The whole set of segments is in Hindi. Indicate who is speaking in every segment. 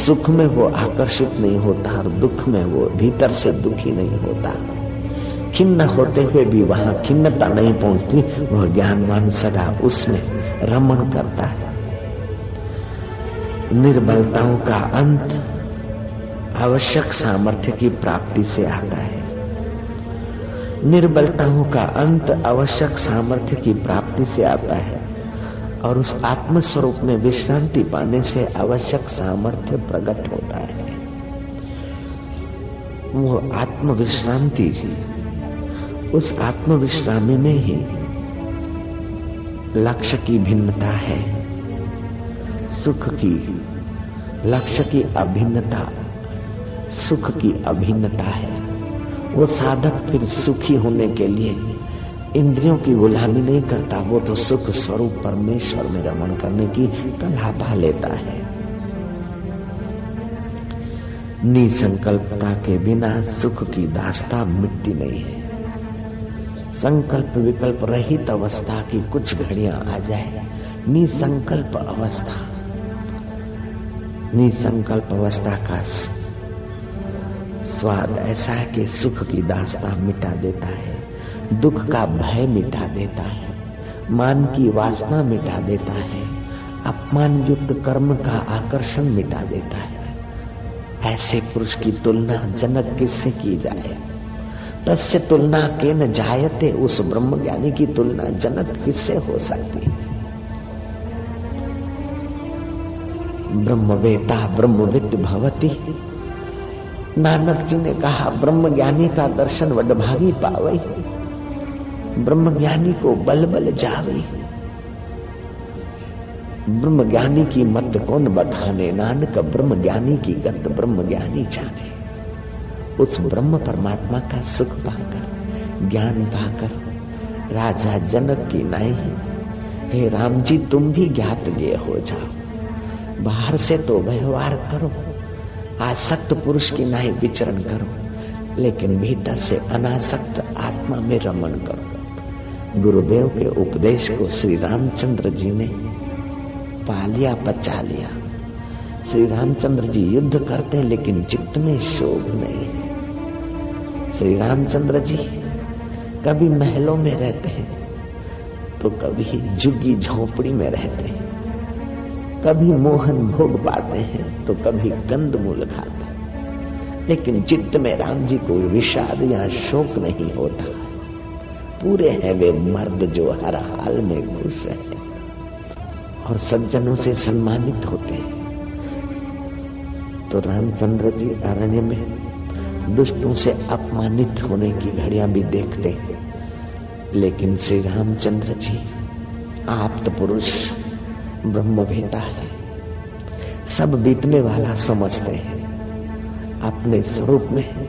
Speaker 1: सुख में वो आकर्षित नहीं होता और दुख में वो भीतर से दुखी नहीं होता। खिन्न होते हुए भी वहाँ खिन्नता नहीं पहुँचती, वह ज्ञानवान सदा उसमें रमण करता है। निर्बलताओं का अंत आवश्यक सामर्थ्य की प्राप्ति से आता है। निर्बलताओं का अंत आवश्यक सामर्थ्य की प्राप्ति से आता है। और उस आत्म स्वरूप में विश्रांति पाने से आवश्यक सामर्थ्य प्रकट होता है। वो आत्म विश्रांति उस आत्म विश्रामी में ही लक्ष्य की भिन्नता है। सुख की लक्ष्य की अभिन्नता, सुख की अभिन्नता है। वो साधक फिर सुखी होने के लिए इंद्रियों की गुलामी नहीं करता, वो तो सुख स्वरूप परमेश्वर में रमण करने की कला पा लेता है। निसंकल्पता के बिना सुख की दास्ता मिटती नहीं है। संकल्प विकल्प रहित अवस्था की कुछ घड़ियाँ आ जाए। निसंकल्प अवस्था। निसंकल्प अवस्था का स्वाद ऐसा है कि सुख की दास्ता मिटा देता है। दुख का भय मिटा देता है, मान की वासना मिटा देता है अपमान युक्त कर्म का आकर्षण मिटा देता है। ऐसे पुरुष की तुलना जनक किससे की जाए? तस्य तुलना के न जायते उस ब्रह्म ज्ञानी की तुलना जनक किससे हो सकती? है ब्रह्मवेता ब्रह्मविद भवती। नानक जी ने कहा ब्रह्म ज्ञानी का दर्शन वडभागी पावई ब्रह्म ज्ञानी को बल बल जावे। ब्रह्म ज्ञानी की मत कौन बखाने नानक ब्रह्म ज्ञानी की गत ब्रह्म ज्ञानी जाने। उस ब्रह्म परमात्मा का सुख पाकर, ज्ञान पाकर, राजा जनक की नाई हे। राम जी तुम भी ज्ञात गे हो जाओ। बाहर से तो व्यवहार करो, आसक्त पुरुष की नाई विचरण करो, लेकिन भीतर से अनासक्त आत्मा में रमन करो। गुरुदेव के उपदेश को श्री रामचंद्र जी ने पा लिया पचा लिया। श्री रामचंद्र जी युद्ध करते लेकिन चित्त में शोभ नहीं है। श्री रामचंद्र जी, कभी महलों में रहते हैं तो कभी झुग्गी झोपड़ी में रहते हैं। कभी मोहन भोग पाते हैं तो कभी कंद मूल खाते हैं। लेकिन चित्त में राम जी को विषाद या शोक नहीं होता। पूरे हैं वे मर्द जो हर हाल में खुश है और सज्जनों से सम्मानित होते हैं। तो रामचंद्र जी अरण्य में दुष्टों से अपमानित होने की घड़ियाँ भी देखते हैं। लेकिन श्री रामचंद्र जी आप तो पुरुष ब्रह्म भेटा है। सब बीतने वाला समझते हैं। अपने स्वरूप में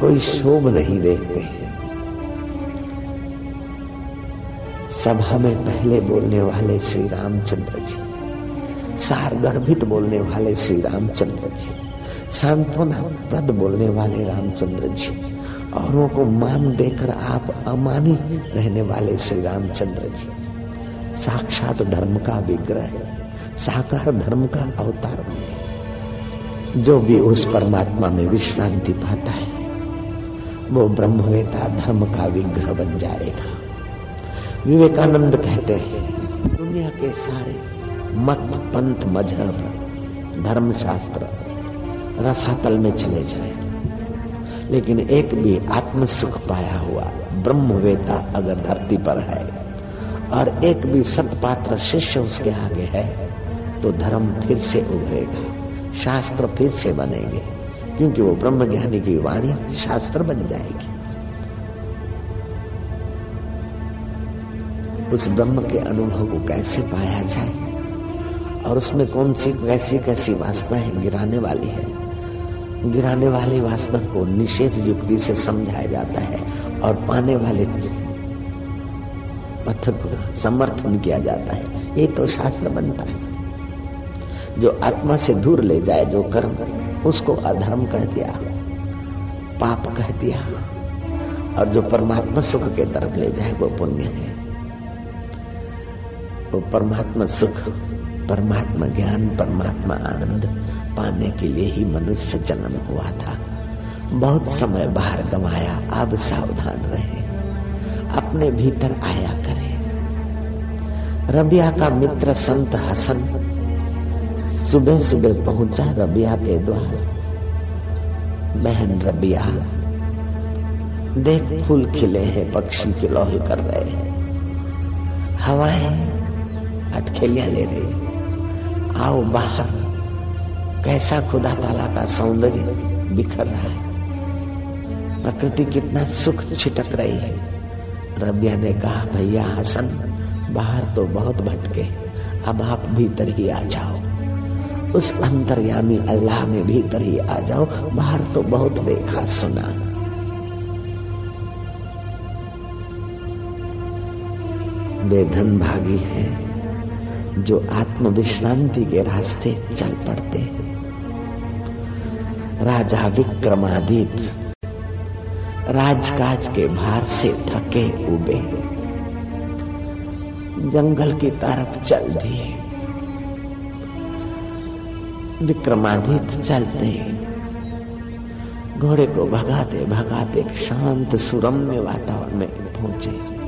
Speaker 1: कोई शोभ नहीं देखते हैं। सभा में पहले बोलने वाले श्री रामचंद्र जी। सार गर्भित बोलने वाले श्री रामचंद्र जी। सांत्वना प्रद बोलने वाले रामचंद्र जी। औरों को मान देकर आप अमानी रहने वाले श्री रामचंद्र जी। साक्षात धर्म का विग्रह साकार धर्म का अवतार जो भी उस परमात्मा में विश्रांति पाता है, वो ब्रह्मवेता धर्म का विग्रह बन जाएगा। विवेकानंद कहते हैं, दुनिया के सारे मत पंथ मज़हब धर्मशास्त्र रसातल में चले जाए। लेकिन एक भी आत्म सुख पाया हुआ ब्रह्मवेता अगर धरती पर है, और एक भी सतपात्र शिष्य उसके आगे है तो धर्म फिर से उभरेगा, शास्त्र फिर से बनेंगे, क्योंकि वो ब्रह्म ज्ञानी की वाणी शास्त्र बन जाएगी। उस ब्रह्म के अनुभव को कैसे पाया जाए? और उसमें कौन सी कैसी कैसी वासनाएँ गिराने वाली है? गिराने वाली वासना को निषेध युक्ति से समझाया जाता है और पाने वाले पथ को समर्थन किया जाता है। ये तो शास्त्र बनता है। जो आत्मा से दूर ले जाए, जो कर्म, उसको अधर्म कह दिया, पाप कह दिया, और जो परमात्मा सुख के तरफ़ ले जाए, वो पुण्य है। वो परमात्मा सुख, परमात्मा ज्ञान, परमात्मा आनंद पाने के लिए ही मनुष्य जन्म हुआ था। बहुत समय बाहर गवाया, अब सावधान रहे, अपने भीतर आया करे। रबिया का मित्र संत हसन सुबह सुबह पहुँचा रबिया के द्वार। बहन रबिया, देख फूल खिले हैं, पक्षी किलोहे कर रहे हैं। हवाएँ अटखेलियाँ ले रही। है आओ बाहर। कैसा खुदा ताला का सौंदर्य बिखर रहा है। प्रकृति कितना सुख छिटक रही है। रबिया ने कहा, भैया हसन, बाहर तो बहुत भटके। अब आप भीतर ही आ जाओ। उस अंतर्यामी अल्लाह में भीतर ही आ जाओ। बाहर तो बहुत देखा, सुना। बेधन भागी है। जो आत्म विश्रांति के रास्ते चल पड़ते राजा विक्रमादित्य राजकाज के भार से थके उबे जंगल की तरफ़ चल दिए। विक्रमादित्य चलते घोड़े को भगाते भगाते शांत सुरम्य वातावरण में पहुँचे।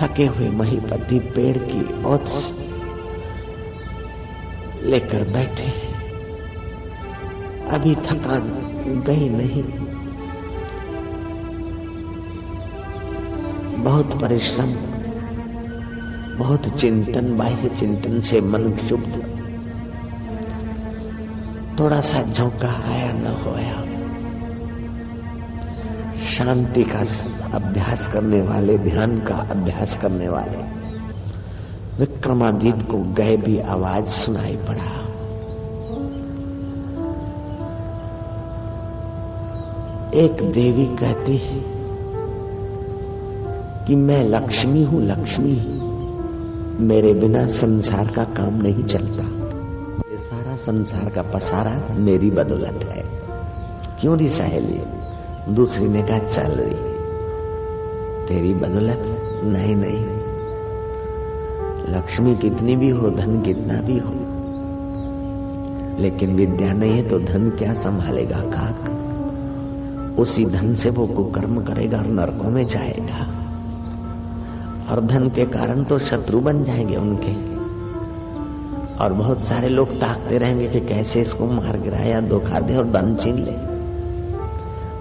Speaker 1: थके हुए महीपति पेड़ की ओत लेकर बैठे अभी थकान गई नहीं। बहुत परिश्रम, बहुत चिंतन, बाह्य चिंतन से मन क्षुब्ध। थोड़ा सा झोंका आया न होया। शांति का अभ्यास करने वाले, ध्यान का अभ्यास करने वाले। विक्रमादित्य को गए भी आवाज़ सुनाई पड़ा। एक देवी कहती है कि मैं लक्ष्मी हूँ, लक्ष्मी मेरे बिना संसार का काम नहीं चलता। ये सारा संसार का पसारा मेरी बदौलत है। क्यों रही सहेली दूसरी ने कहा चल रही तेरी बदौलत नहीं नहीं। लक्ष्मी कितनी भी हो, धन कितना भी हो। लेकिन विद्या नहीं है तो धन क्या संभालेगा काक? उसी धन से वो कुकर्म करेगा और नरकों में जाएगा। और धन के कारण तो शत्रु बन जाएँगे उनके। और बहुत सारे लोग ताकते रहेंगे कि कैसे इसको मार गिराया धोखा दे और धन छीन ले।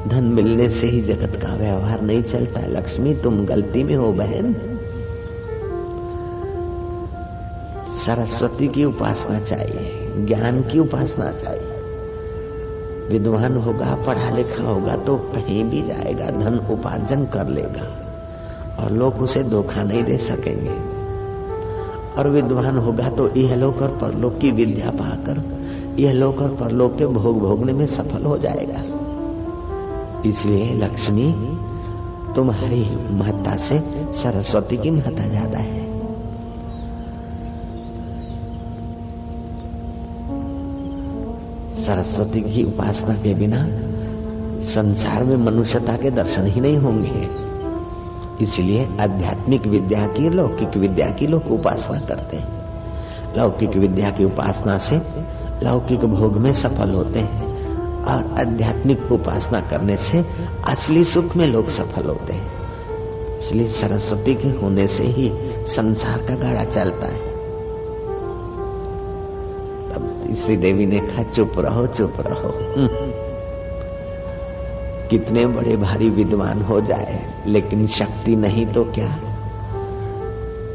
Speaker 1: धन मिलने से ही जगत का व्यवहार नहीं चलता है। लक्ष्मी, तुम गलती में हो, बहन। सरस्वती की उपासना चाहिए, ज्ञान की उपासना चाहिए। विद्वान होगा पढ़ा लिखा होगा तो कहीं भी जाएगा, धन उपार्जन कर लेगा। और लोग उसे धोखा नहीं दे सकेंगे। और विद्वान होगा तो यह लोक और परलोक की विद्या पाकर यह लोक और परलोक के भोग भोगने में सफल हो जाएगा। इसलिए लक्ष्मी, तुम्हारी महत्ता से सरस्वती की महत्ता ज़्यादा है। सरस्वती की उपासना के बिना संसार में मनुष्यता के दर्शन ही नहीं होंगे। इसलिए आध्यात्मिक विद्या की, लौकिक विद्या की लोग उपासना करते हैं। लौकिक विद्या की उपासना से लौकिक भोग में सफल होते हैं। और आध्यात्मिक उपासना करने से असली सुख में लोग सफल होते हैं। इसलिए सरस्वती के होने से ही संसार का गाड़ा चलता है। तब श्री देवी ने कहा, चुप रहो चुप रहो। कितने बड़े भारी विद्वान हो जाए, लेकिन शक्ति नहीं तो क्या?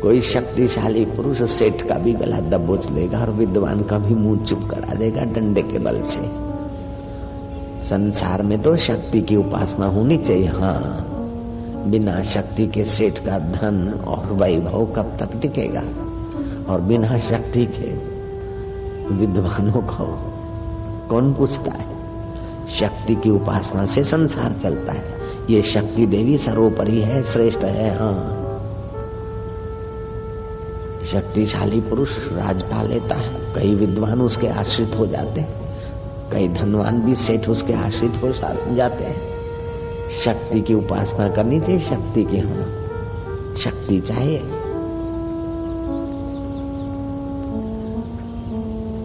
Speaker 1: कोई शक्तिशाली पुरुष सेठ का भी गला दबोच लेगा और विद्वान का भी मुँह चुप करा देगा डंडे के बल से। संसार में तो शक्ति की उपासना होनी चाहिए हाँ। बिना शक्ति के सेठ का धन और वैभव कब तक टिकेगा? और बिना शक्ति के विद्वानों को कौन पूछता है? शक्ति की उपासना से संसार चलता है। ये शक्ति देवी सर्वोपरि है, श्रेष्ठ है हाँ। शक्तिशाली पुरुष राज पा लेता है। कई विद्वान उसके आश्रित हो जाते हैं। कई धनवान भी सेठ उसके आश्रित हो जाते हैं। शक्ति की उपासना करनी चाहिए, शक्ति की होना। शक्ति चाहिए।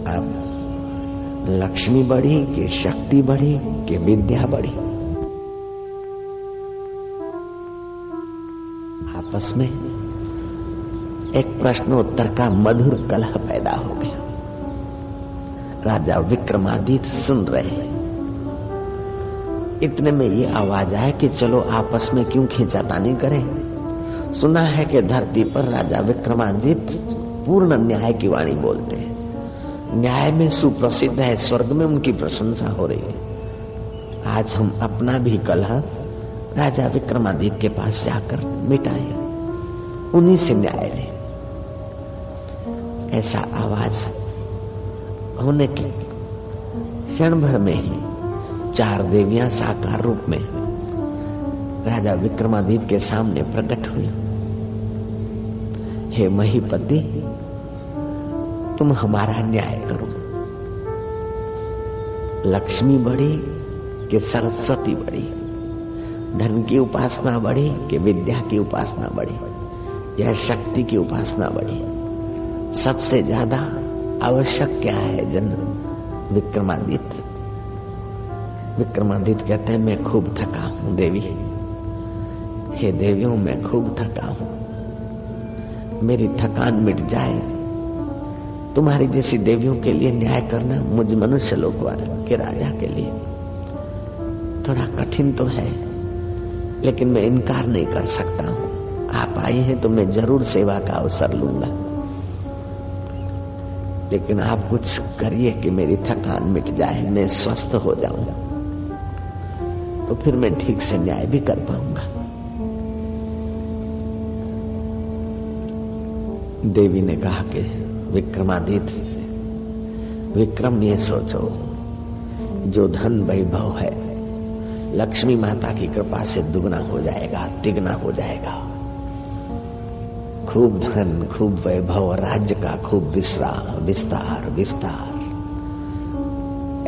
Speaker 1: अब लक्ष्मी बढ़ी, कि शक्ति बढ़ी, कि विद्या बढ़ी। आपस में एक प्रश्नोत्तर का मधुर कलह पैदा हो गया। राजा विक्रमादित्य सुन रहे हैं। इतने में ये आवाज़ आए कि चलो आपस में क्यों खींचातानी करें? सुना है कि धरती पर राजा विक्रमादित्य पूर्ण न्याय की वाणी बोलते हैं। न्याय में सुप्रसिद्ध है, स्वर्ग में उनकी प्रशंसा हो रही है। आज हम अपना भी कलह राजा विक्रमादित्य के पास जाकर मिटाए। उन्हीं से न्याय ले। ऐसा आवाज़ होने की क्षण भर में ही चार देवियाँ साकार रूप में राजा विक्रमादित्य के सामने प्रकट हुई। हे महीपति, तुम हमारा न्याय करो। लक्ष्मी बढ़ी कि सरस्वती बढ़ी धन की उपासना बढ़ी कि विद्या की उपासना बढ़ी या शक्ति की उपासना बढ़ी सबसे ज़्यादा आवश्यक क्या है जन विक्रमादित्य। विक्रमादित्य कहते हैं, मैं खूब थका हूँ, देवी। हे देवियों, मैं खूब थका हूँ। मेरी थकान मिट जाए। तुम्हारी जैसी देवियों के लिए न्याय करना मुझ मनुष्य लोक के राजा के लिए थोड़ा कठिन तो है, लेकिन मैं इनकार नहीं कर सकता हूँ। आप आई हैं तो मैं ज़रूर सेवा का अवसर लूँगा। लेकिन आप कुछ करिए कि मेरी थकान मिट जाए, मैं स्वस्थ हो जाऊँ तो फिर मैं ठीक से न्याय भी कर पाऊँगा। देवी ने कहा कि, विक्रमादित्य, विक्रम ये सोचो, जो धन वैभव है, लक्ष्मी माता की कृपा से दुगना हो जाएगा, तिगना हो जाएगा। खूब धन, खूब वैभव, राज्य का खूब विसरा विस्तार विस्तार।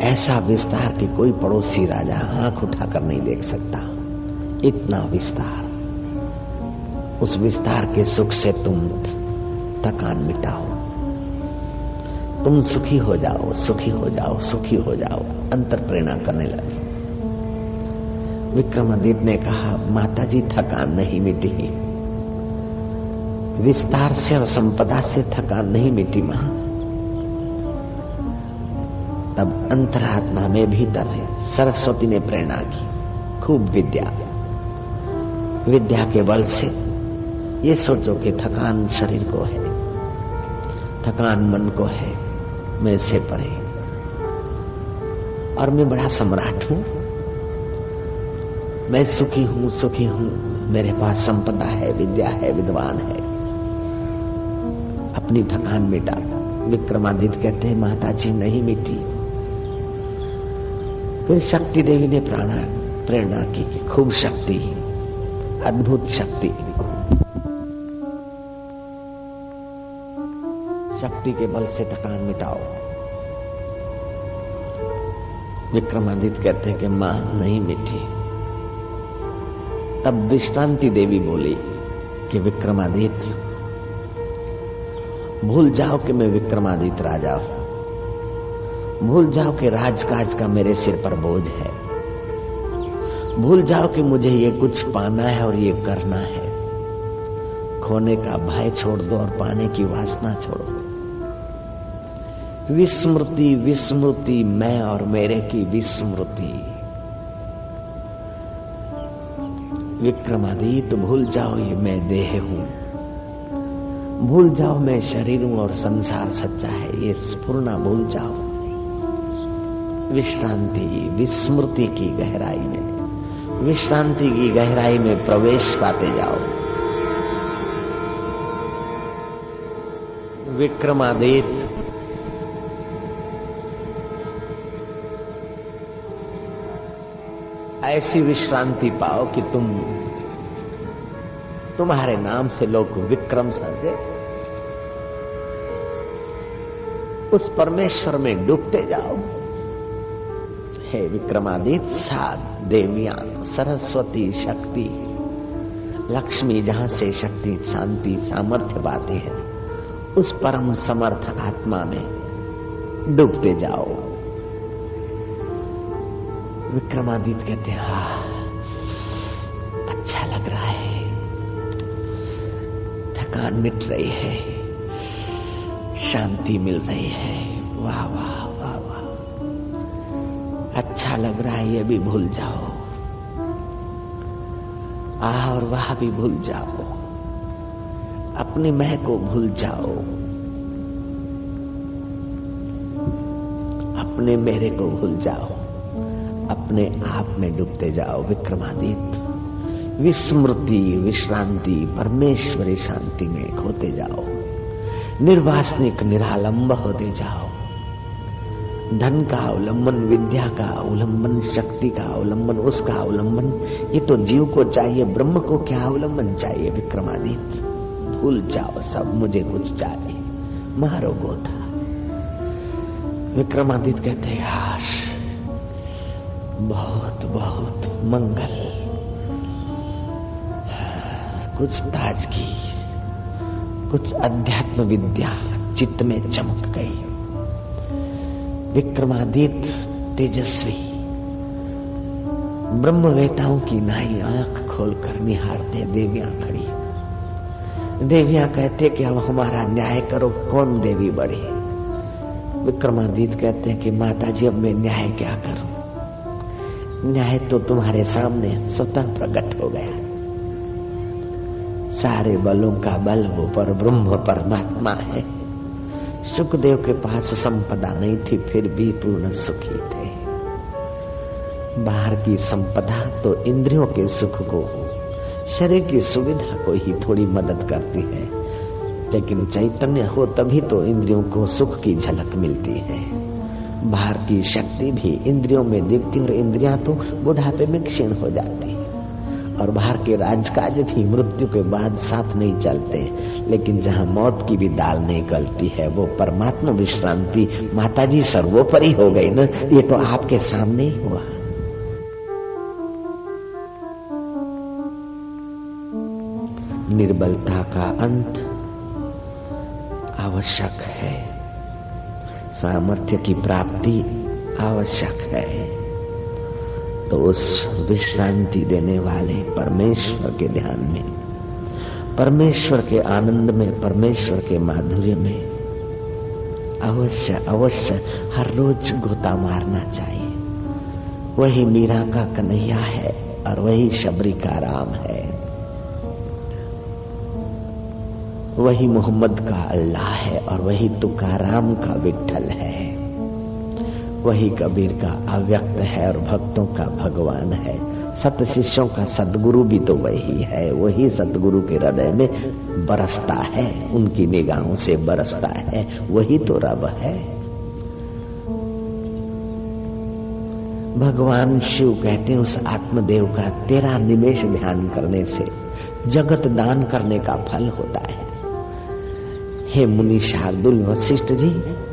Speaker 1: ऐसा विस्तार कि कोई पड़ोसी राजा आँख उठाकर नहीं देख सकता। इतना विस्तार। उस विस्तार के सुख से तुम थकान मिटाओ। तुम सुखी हो जाओ, सुखी हो जाओ, सुखी हो जाओ। अंतर प्रेरणा करने लगे। विक्रमादित्य ने कहा माता जी थकान नहीं मिटी। विस्तार से और संपदा से थकान नहीं मिटी माँ। तब अंतरात्मा में भीतर है। सरस्वती ने प्रेरणा की। खूब विद्या। विद्या के बल से ये सोचो कि थकान शरीर को है। थकान मन को है। मैं से परे। और मैं बड़ा सम्राट हूँ। मैं सुखी हूँ सुखी हूँ। मेरे पास संपदा है, विद्या है, विद्वान है। अपनी थकान मिटा। विक्रमादित्य कहते हैं माता जी नहीं मिटी। फिर शक्ति देवी ने प्राणा, प्रेरणा की कि खूब शक्ति अद्भुत शक्ति शक्ति के बल से थकान मिटाओ। विक्रमादित्य कहते हैं कि माँ, नहीं मिटी। तब विश्रांति देवी बोली कि विक्रमादित्य भूल जाओ कि मैं विक्रमादित्य राजा हूँ। भूल जाओ कि राजकाज का मेरे सिर पर बोझ है। भूल जाओ कि मुझे ये कुछ पाना है और ये करना है। खोने का भय छोड़ दो और पाने की वासना छोड़ो। विस्मृति विस्मृति, मैं और मेरे की विस्मृति। विक्रमादित्य, भूल जाओ ये मैं देह हूँ। भूल जाओ, मैं शरीर हूँ और संसार सच्चा है, ये स्पूर्णा भूल जाओ। विश्रांति विस्मृति की गहराई में, विश्रांति की गहराई में प्रवेश पाते जाओ। विक्रमादित्य ऐसी विश्रांति पाओ कि तुम, तुम्हारे नाम से लोग विक्रम समझे उस परमेश्वर में डूबते जाओ। हे विक्रमादित्य सात देवियाँ सरस्वती शक्ति, लक्ष्मी जहाँ से शक्ति, शांति, सामर्थ्य पाती है, उस परम समर्थ आत्मा में डूबते जाओ। विक्रमादित्य कहते हैं, हा अच्छा लग रहा है। थकान मिट रही है। शांति मिल रही है। वाह वाह वाह वाह। अच्छा लग रहा है ये भी भूल जाओ। आह, और वाह भी भूल जाओ। अपनी मह को भूल जाओ। अपने मेरे को भूल जाओ। अपने आप में डूबते जाओ, विक्रमादित्य। विस्मृति, विश्रांति, परमेश्वरी शांति में खोते जाओ। निर्वासनिक निरालंब होते जाओ। धन का अवलंबन, विद्या का अवलंबन, शक्ति का अवलंबन, उसका अवलंबन, ये तो जीव को चाहिए, ब्रह्म को क्या अवलंबन चाहिए विक्रमादित्य? भूल जाओ सब, मुझे कुछ चाहिए। मारो गोटा विक्रमादित्य कहते यार बहुत बहुत मंगल। कुछ ताजगी कुछ अध्यात्म विद्या चित्त में चमक गई। विक्रमादित्य तेजस्वी, ब्रह्मवेताओं की नाई आँख खोलकर निहारते देवियाँ खड़ी। देवियाँ कहते कि अब हमारा न्याय करो, कौन देवी बड़ी? विक्रमादित्य कहते हैं कि माता जी अब मैं न्याय क्या करूँ? न्याय तो तुम्हारे सामने स्वतः प्रकट हो गया। सारे बलों का बल वो पर ब्रह्म परमात्मा है। सुखदेव के पास संपदा नहीं थी, फिर भी पूर्ण सुखी थे। बाहर की संपदा तो इंद्रियों के सुख को, शरीर की सुविधा को ही थोड़ी मदद करती है। लेकिन चैतन्य हो तभी तो इंद्रियों को सुख की झलक मिलती है। बाहर की शक्ति भी इंद्रियों में दिखती और इंद्रियाँ तो बुढ़ापे में क्षीण हो जाती और बाहर के राजकाज भी मृत्यु के बाद साथ नहीं चलते। लेकिन जहाँ मौत की भी दाल नहीं गलती है, वो परमात्मा विश्रांति माता जी सर्वोपरि हो गई ना? ये तो आपके सामने ही हुआ। निर्बलता का अंत आवश्यक है। सामर्थ्य की प्राप्ति आवश्यक है। तो उस विश्रांति देने वाले परमेश्वर के ध्यान में, परमेश्वर के आनंद में, परमेश्वर के माधुर्य में अवश्य अवश्य हर रोज गोता मारना चाहिए। वही मीरा का कन्हैया है और वही शबरी का राम है। वही मोहम्मद का अल्लाह है और वही तुकाराम का विठल है। वही कबीर का अव्यक्त है और भक्तों का भगवान है। सत शिष्यों का सदगुरु भी तो वही है। वही सदगुरु के हृदय में बरसता है। उनकी निगाहों से बरसता है। वही तो रब है। भगवान शिव कहते हैं, उस आत्मदेव का तेरा निमेश ध्यान करने से, जगत दान करने का फल होता है। हे मुनि शार्दुल वशिष्ठ जी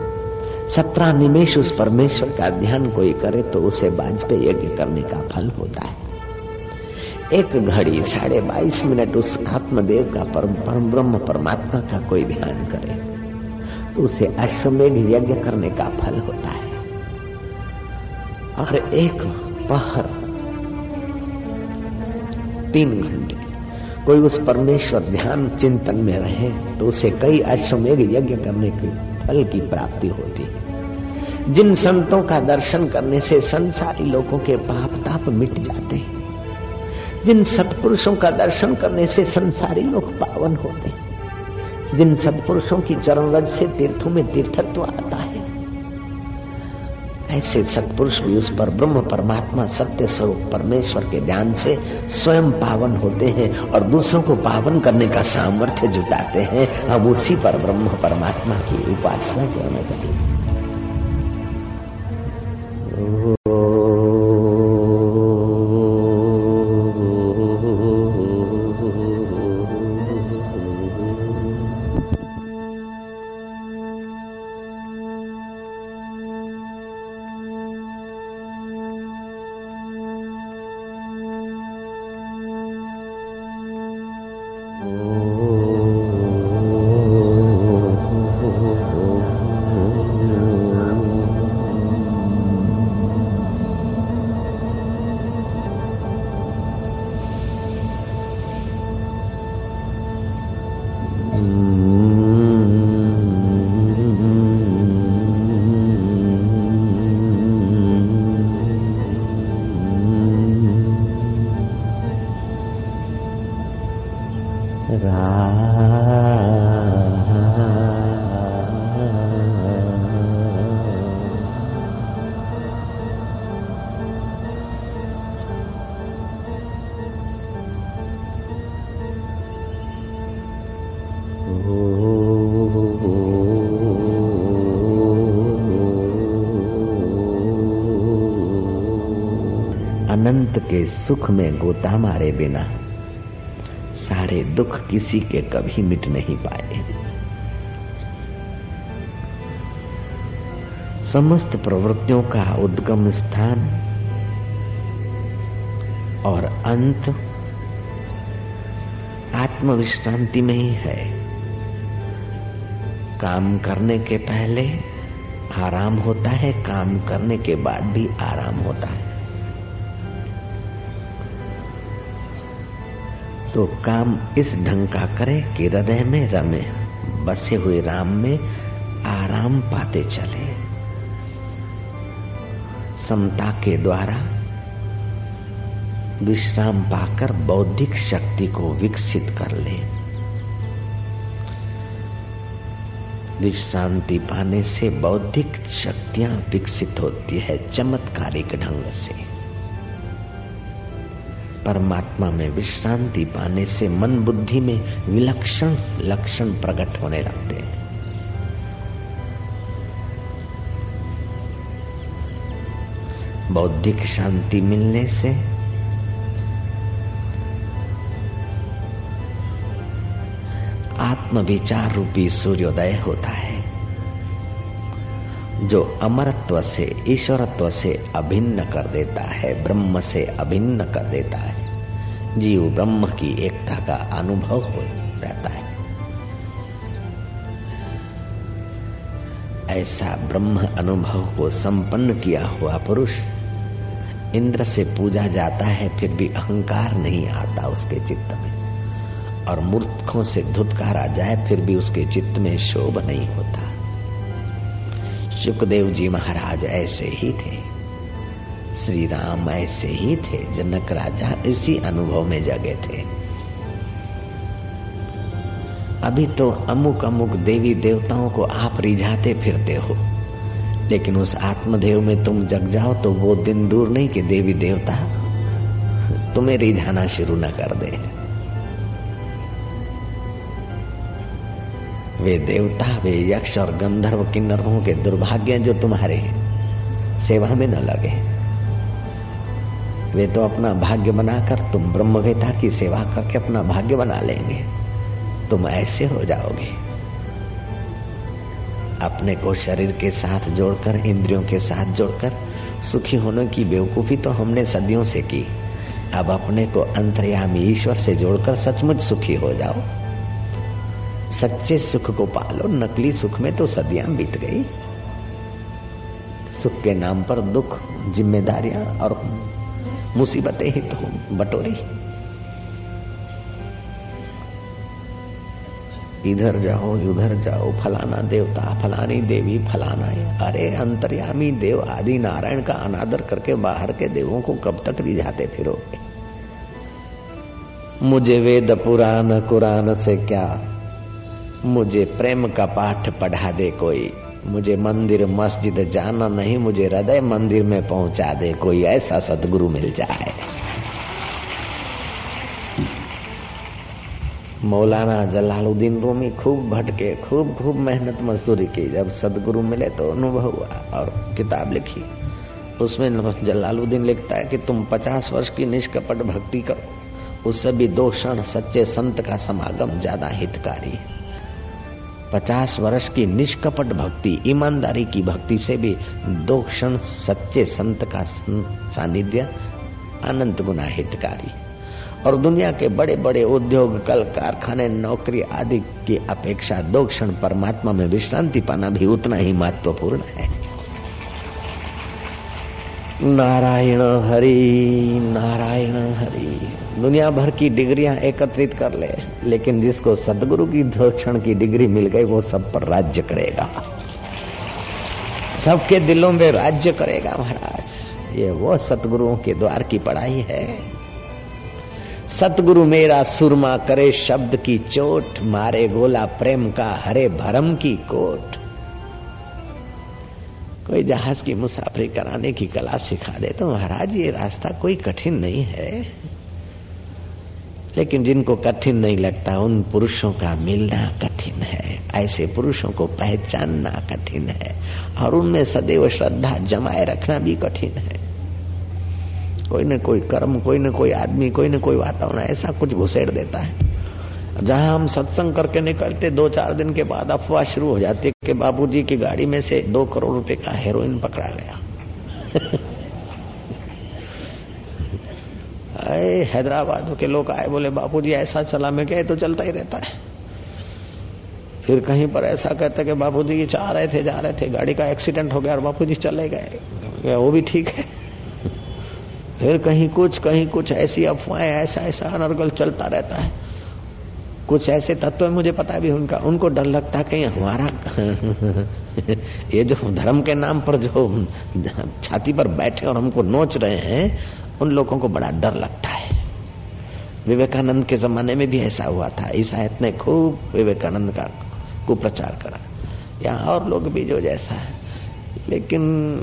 Speaker 1: सत्रह निमेश उस परमेश्वर का ध्यान कोई करे तो उसे वाजपेयी यज्ञ करने का फल होता है। एक घड़ी साढ़े बाईस मिनट उस आत्मदेव का परम परम ब्रह्म परमात्मा का कोई ध्यान करे तो उसे अश्वमेघ यज्ञ करने का फल होता है। और एक पहर, तीन घंटे, कोई उस परमेश्वर ध्यान चिंतन में रहे तो उसे कई अश्वमेघ यज्ञ करने के फल की प्राप्ति होती है। जिन संतों का दर्शन करने से संसारी लोगों के पाप ताप मिट जाते हैं। जिन सत्पुरुषों का दर्शन करने से संसारी लोग पावन होते हैं। जिन सत्पुरुषों की चरण रज से तीर्थों में तीर्थत्व आता है ऐसे सत्पुरुष भी उस पर ब्रह्म परमात्मा, सत्य स्वरूप परमेश्वर के ध्यान से स्वयं पावन होते हैं और दूसरों को पावन करने का सामर्थ्य जुटाते हैं। अब उसी पर ब्रह्म परमात्मा की उपासना क्यों न करें? के सुख में गोता मारे बिना, सारे दुख किसी के कभी मिट नहीं पाए। समस्त प्रवृत्तियों का उद्गम स्थान और अंत आत्मविश्रांति में ही है। काम करने के पहले आराम होता है, काम करने के बाद भी आराम होता है। तो काम इस ढंग का करे कि हृदय में रमे, बसे हुए राम में आराम पाते चले। समता के द्वारा विश्राम पाकर बौद्धिक शक्ति को विकसित कर ले। विश्रांति पाने से बौद्धिक शक्तियाँ विकसित होती है चमत्कारिक ढंग से। परमात्मा में विश्रांति पाने से मन बुद्धि में विलक्षण, लक्षण प्रकट होने लगते हैं। बौद्धिक शांति मिलने से आत्म विचार रूपी सूर्योदय होता है। जो अमरत्व से, ईश्वरत्व से अभिन्न कर देता है, ब्रह्म से अभिन्न कर देता है। जीव ब्रह्म की एकता का अनुभव हो रहता है। ऐसा ब्रह्म अनुभव को संपन्न किया हुआ पुरुष, इंद्र से पूजा जाता है, फिर भी अहंकार नहीं आता उसके चित्त में। और मूर्खों से धुतकारा जाए, फिर भी उसके चित्त में शोभ नहीं होता। सुखदेव जी महाराज ऐसे ही थे। श्री राम ऐसे ही थे, जनक राजा इसी अनुभव में जगे थे। अभी तो अमुक अमुक देवी देवताओं को आप रिझाते फिरते हो, लेकिन उस आत्मदेव में तुम जग जाओ तो वो दिन दूर नहीं कि देवी देवता तुम्हें रिझाना शुरू न कर दे। वे देवता, वे यक्ष और गंधर्व किन्नरों के दुर्भाग्य जो तुम्हारे सेवा में न लगे। वे तो अपना भाग्य बनाकर तुम ब्रह्मवेता की सेवा करके अपना भाग्य बना लेंगे। तुम ऐसे हो जाओगे। अपने को शरीर के साथ जोड़कर, इंद्रियों के साथ जोड़कर, सुखी होने की बेवकूफ़ी तो हमने सदियों से की। अब अपने को अंतर्यामी ईश्वर से जोड़कर सचमुच सुखी हो जाओ। सच्चे सुख को पालो। नकली सुख में तो सदियाँ बीत गई। सुख के नाम पर दुख, जिम्मेदारियाँ और मुसीबतें ही तो बटोरी। इधर जाओ, उधर जाओ, फलाना देवता, फलानी देवी फलाना अरे अंतर्यामी देव आदि नारायण का अनादर करके बाहर के देवों को कब तक रिझाते फिरोगे? मुझे वेद पुराण, कुरान से क्या मुझे प्रेम का पाठ पढ़ा दे कोई। मुझे मंदिर, मस्जिद जाना नहीं, मुझे हृदय मंदिर में पहुँचा दे कोई। ऐसा सदगुरु मिल जाए। मौलाना जलालुद्दीन रूमी खूब भटके, खूब खूब मेहनत मजदूरी की। जब सदगुरु मिले तो अनुभव हुआ और किताब लिखी। उसमें जलालुद्दीन लिखता है कि तुम पचास वर्ष की निष्कपट भक्ति करो। उससे भी दो क्षण सच्चे संत का समागम ज़्यादा हितकारी है। पचास वर्ष की निष्कपट भक्ति, ईमानदारी की भक्ति से भी दो क्षण सच्चे संत का सानिध्य अनंत गुना हितकारी। और दुनिया के बड़े बड़े उद्योग, कल कारखाने, नौकरी आदि की अपेक्षा दो क्षण परमात्मा में विश्रांति पाना भी उतना ही महत्वपूर्ण है। नारायण हरि नारायण हरि। दुनिया भर की डिग्रियाँ एकत्रित कर ले, लेकिन जिसको सदगुरु की दो की डिग्री मिल गई, वो सब पर राज्य करेगा। सबके दिलों में राज्य करेगा महाराज। ये वो सतगुरुओं के द्वार की पढ़ाई है। सतगुरु मेरा सुरमा करे शब्द की चोट, मारे गोला प्रेम का हरे भरम की कोट। कोई जहाज़ की मुसाफरी कराने की कला सिखा दे तो महाराज, ये रास्ता कोई कठिन नहीं है। लेकिन जिनको कठिन नहीं लगता, उन पुरुषों का मिलना कठिन है। ऐसे पुरुषों को पहचानना कठिन है। और उनमें सदैव श्रद्धा जमाए रखना भी कठिन है। कोई न कोई कर्म, कोई न कोई आदमी, कोई न कोई वातावरण, ऐसा कुछ घुसेड़ देता है। जहाँ हम सत्संग करके निकलते, दो चार दिन के बाद अफवाह शुरू हो जाती है कि बाबूजी की गाड़ी में से दो करोड़ रुपए का हेरोइन पकड़ा गया। अरे, हैदराबाद के लोग आए, बोले बापूजी ऐसा चला, मैं क्या तो चलता ही रहता है। फिर कहीं पर ऐसा कहते कि बापूजी जी जा रहे थे, जा रहे थे, गाड़ी का एक्सीडेंट हो गया और बापूजी चले गए। वो भी ठीक है। फिर कहीं कुछ कहीं कुछ ऐसी अफवाहें ऐसा ऐसा अनर्गल चलता रहता है। कुछ ऐसे तत्व है, मुझे पता भी उनका, उनको डर लगता कहीं हमारा ये जो धर्म के नाम पर जो छाती पर बैठे और हमको नोच रहे हैं, उन लोगों को बड़ा डर लगता है। विवेकानंद के जमाने में भी ऐसा हुआ था। ईसायत ने खूब विवेकानंद का कुप्रचार करा। या और लोग भी जो जैसा है। लेकिन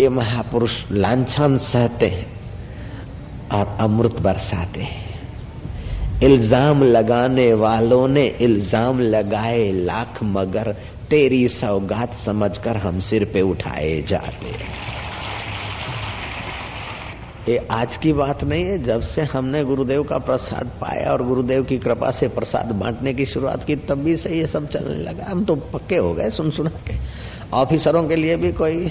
Speaker 1: ये महापुरुष लाछन सहते हैं और अमृत बरसाते हैं। इल्ज़ाम लगाने वालों ने इल्ज़ाम लगाए लाख मगर, तेरी सौगात समझकर हम सिर पे उठाए जाते। ये आज की बात नहीं है, जब से हमने गुरुदेव का प्रसाद पाया और गुरुदेव की कृपा से प्रसाद बांटने की शुरुआत की, तब भी से ये सब चलने लगा। हम तो पक्के हो गए सुन सुना के। ऑफिसरों के लिए भी कोई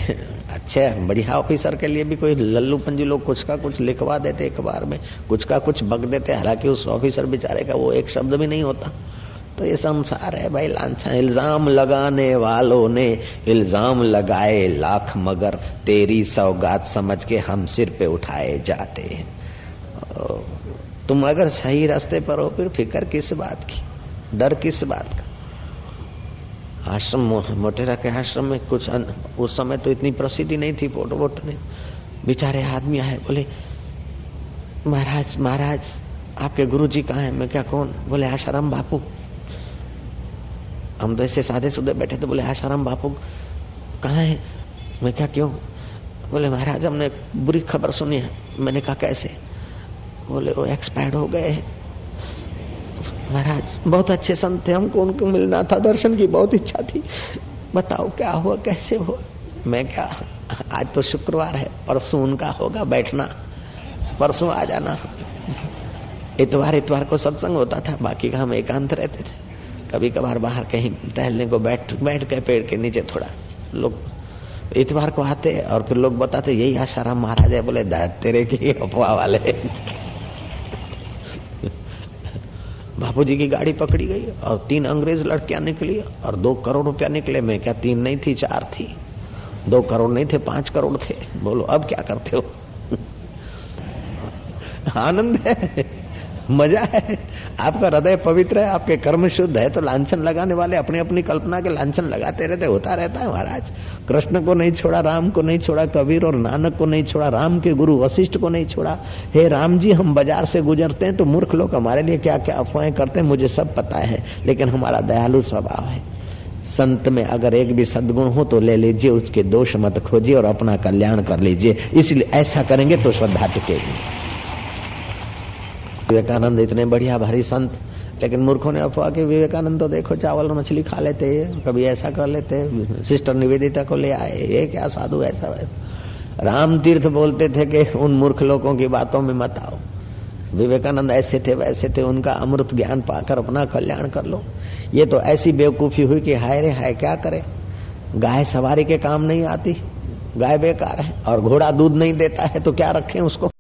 Speaker 1: अच्छे बढ़िया ऑफिसर के लिए भी कोई लल्लू पंजी लोग कुछ का कुछ लिखवा देते अखबार में, कुछ का कुछ बग देते, हालाँकि उस ऑफिसर बेचारे का वो एक शब्द भी नहीं होता। तो ये संसार है भाई, लांछा, इल्ज़ाम लगाने वालों ने इल्ज़ाम लगाए लाख, मगर तेरी सौगात समझ के हम सिर पे उठाए जाते हैं। तुम अगर सही रास्ते पर हो, फिर फ़िक्र किस बात की? डर किस बात का? आश्रम मोटेरा के आश्रम में कुछ अन, उस समय तो इतनी प्रसिद्धि नहीं थी फ़ोटो वोटो नहीं बेचारे आदमी आए बोले महाराज महाराज आपके गुरु जी कहा है? मैं क्या कौन? बोले आशाराम बापू। हम तो ऐसे सादे सुधे बैठे थे बोले आशाराम बापू कहा है? मैं क्या क्यों? बोले महाराज हमने बुरी खबर सुनी है। मैंने कहा कैसे? बोले वो एक्सपायर्ड हो गए महाराज, बहुत अच्छे संत थे, हमको उनको मिलना था, दर्शन की बहुत इच्छा थी। बताओ क्या हुआ, कैसे हो मैं क्या, आज तो शुक्रवार है, परसों उनका होगा बैठना, परसों आ जाना। इतवार इतवार को सत्संग होता था, बाकी का हम एकांत रहते थे। कभी कभार बाहर कहीं टहलने को बैठ बैठ गए पेड़ के नीचे थोड़ा। लोग इतवार को आते और फिर लोग बताते, यही आशाराम महाराज है, बोले तेरे की अफवाह वाले बापू जी की गाड़ी पकड़ी गई और तीन अंग्रेज़ लड़कियाँ निकली और दो करोड़ रुपया निकले। मैं क्या तीन नहीं थी, चार थी? दो करोड़ नहीं थे, पाँच करोड़ थे। बोलो, अब क्या करते हो? आनंद है, मज़ा है, आपका हृदय पवित्र है, आपके कर्म शुद्ध है तो लांछन लगाने वाले अपनी अपनी कल्पना के लांछन लगाते रहते, होता रहता है महाराज। कृष्ण को नहीं छोड़ा, राम को नहीं छोड़ा, कबीर और नानक को नहीं छोड़ा, राम के गुरु वशिष्ठ को नहीं छोड़ा। हे राम जी, हम बाज़ार से गुजरते हैं तो मूर्ख लोग हमारे लिए क्या क्या अफवाहें करते हैं, मुझे सब पता है, लेकिन हमारा दयालु स्वभाव है। संत में अगर एक भी सदगुण हो तो ले लीजिए, उसके दोष मत खोजिए और अपना कल्याण कर लीजिए। इसलिए ऐसा करेंगे तो श्रद्धा टिकेगी। विवेकानंद इतने बढ़िया भारी संत लेकिन मूर्खों ने अफवाह कि, विवेकानंद तो देखो चावल और मछली खा लेते हैं, कभी ऐसा कर लेते हैं, सिस्टर निवेदिता को ले आए, ये क्या साधु ऐसा वैसा राम तीर्थ बोलते थे कि उन मूर्ख लोगों की बातों में मत आओ। विवेकानंद ऐसे थे, वैसे थे, उनका अमृत ज्ञान पाकर अपना कल्याण कर लो। ये तो ऐसी बेवकूफ़ी हुई कि हाय रे, हाय, क्या करे? गाय सवारी के काम नहीं आती, गाय बेकार है, और घोड़ा दूध नहीं देता है तो क्या रखें उसको?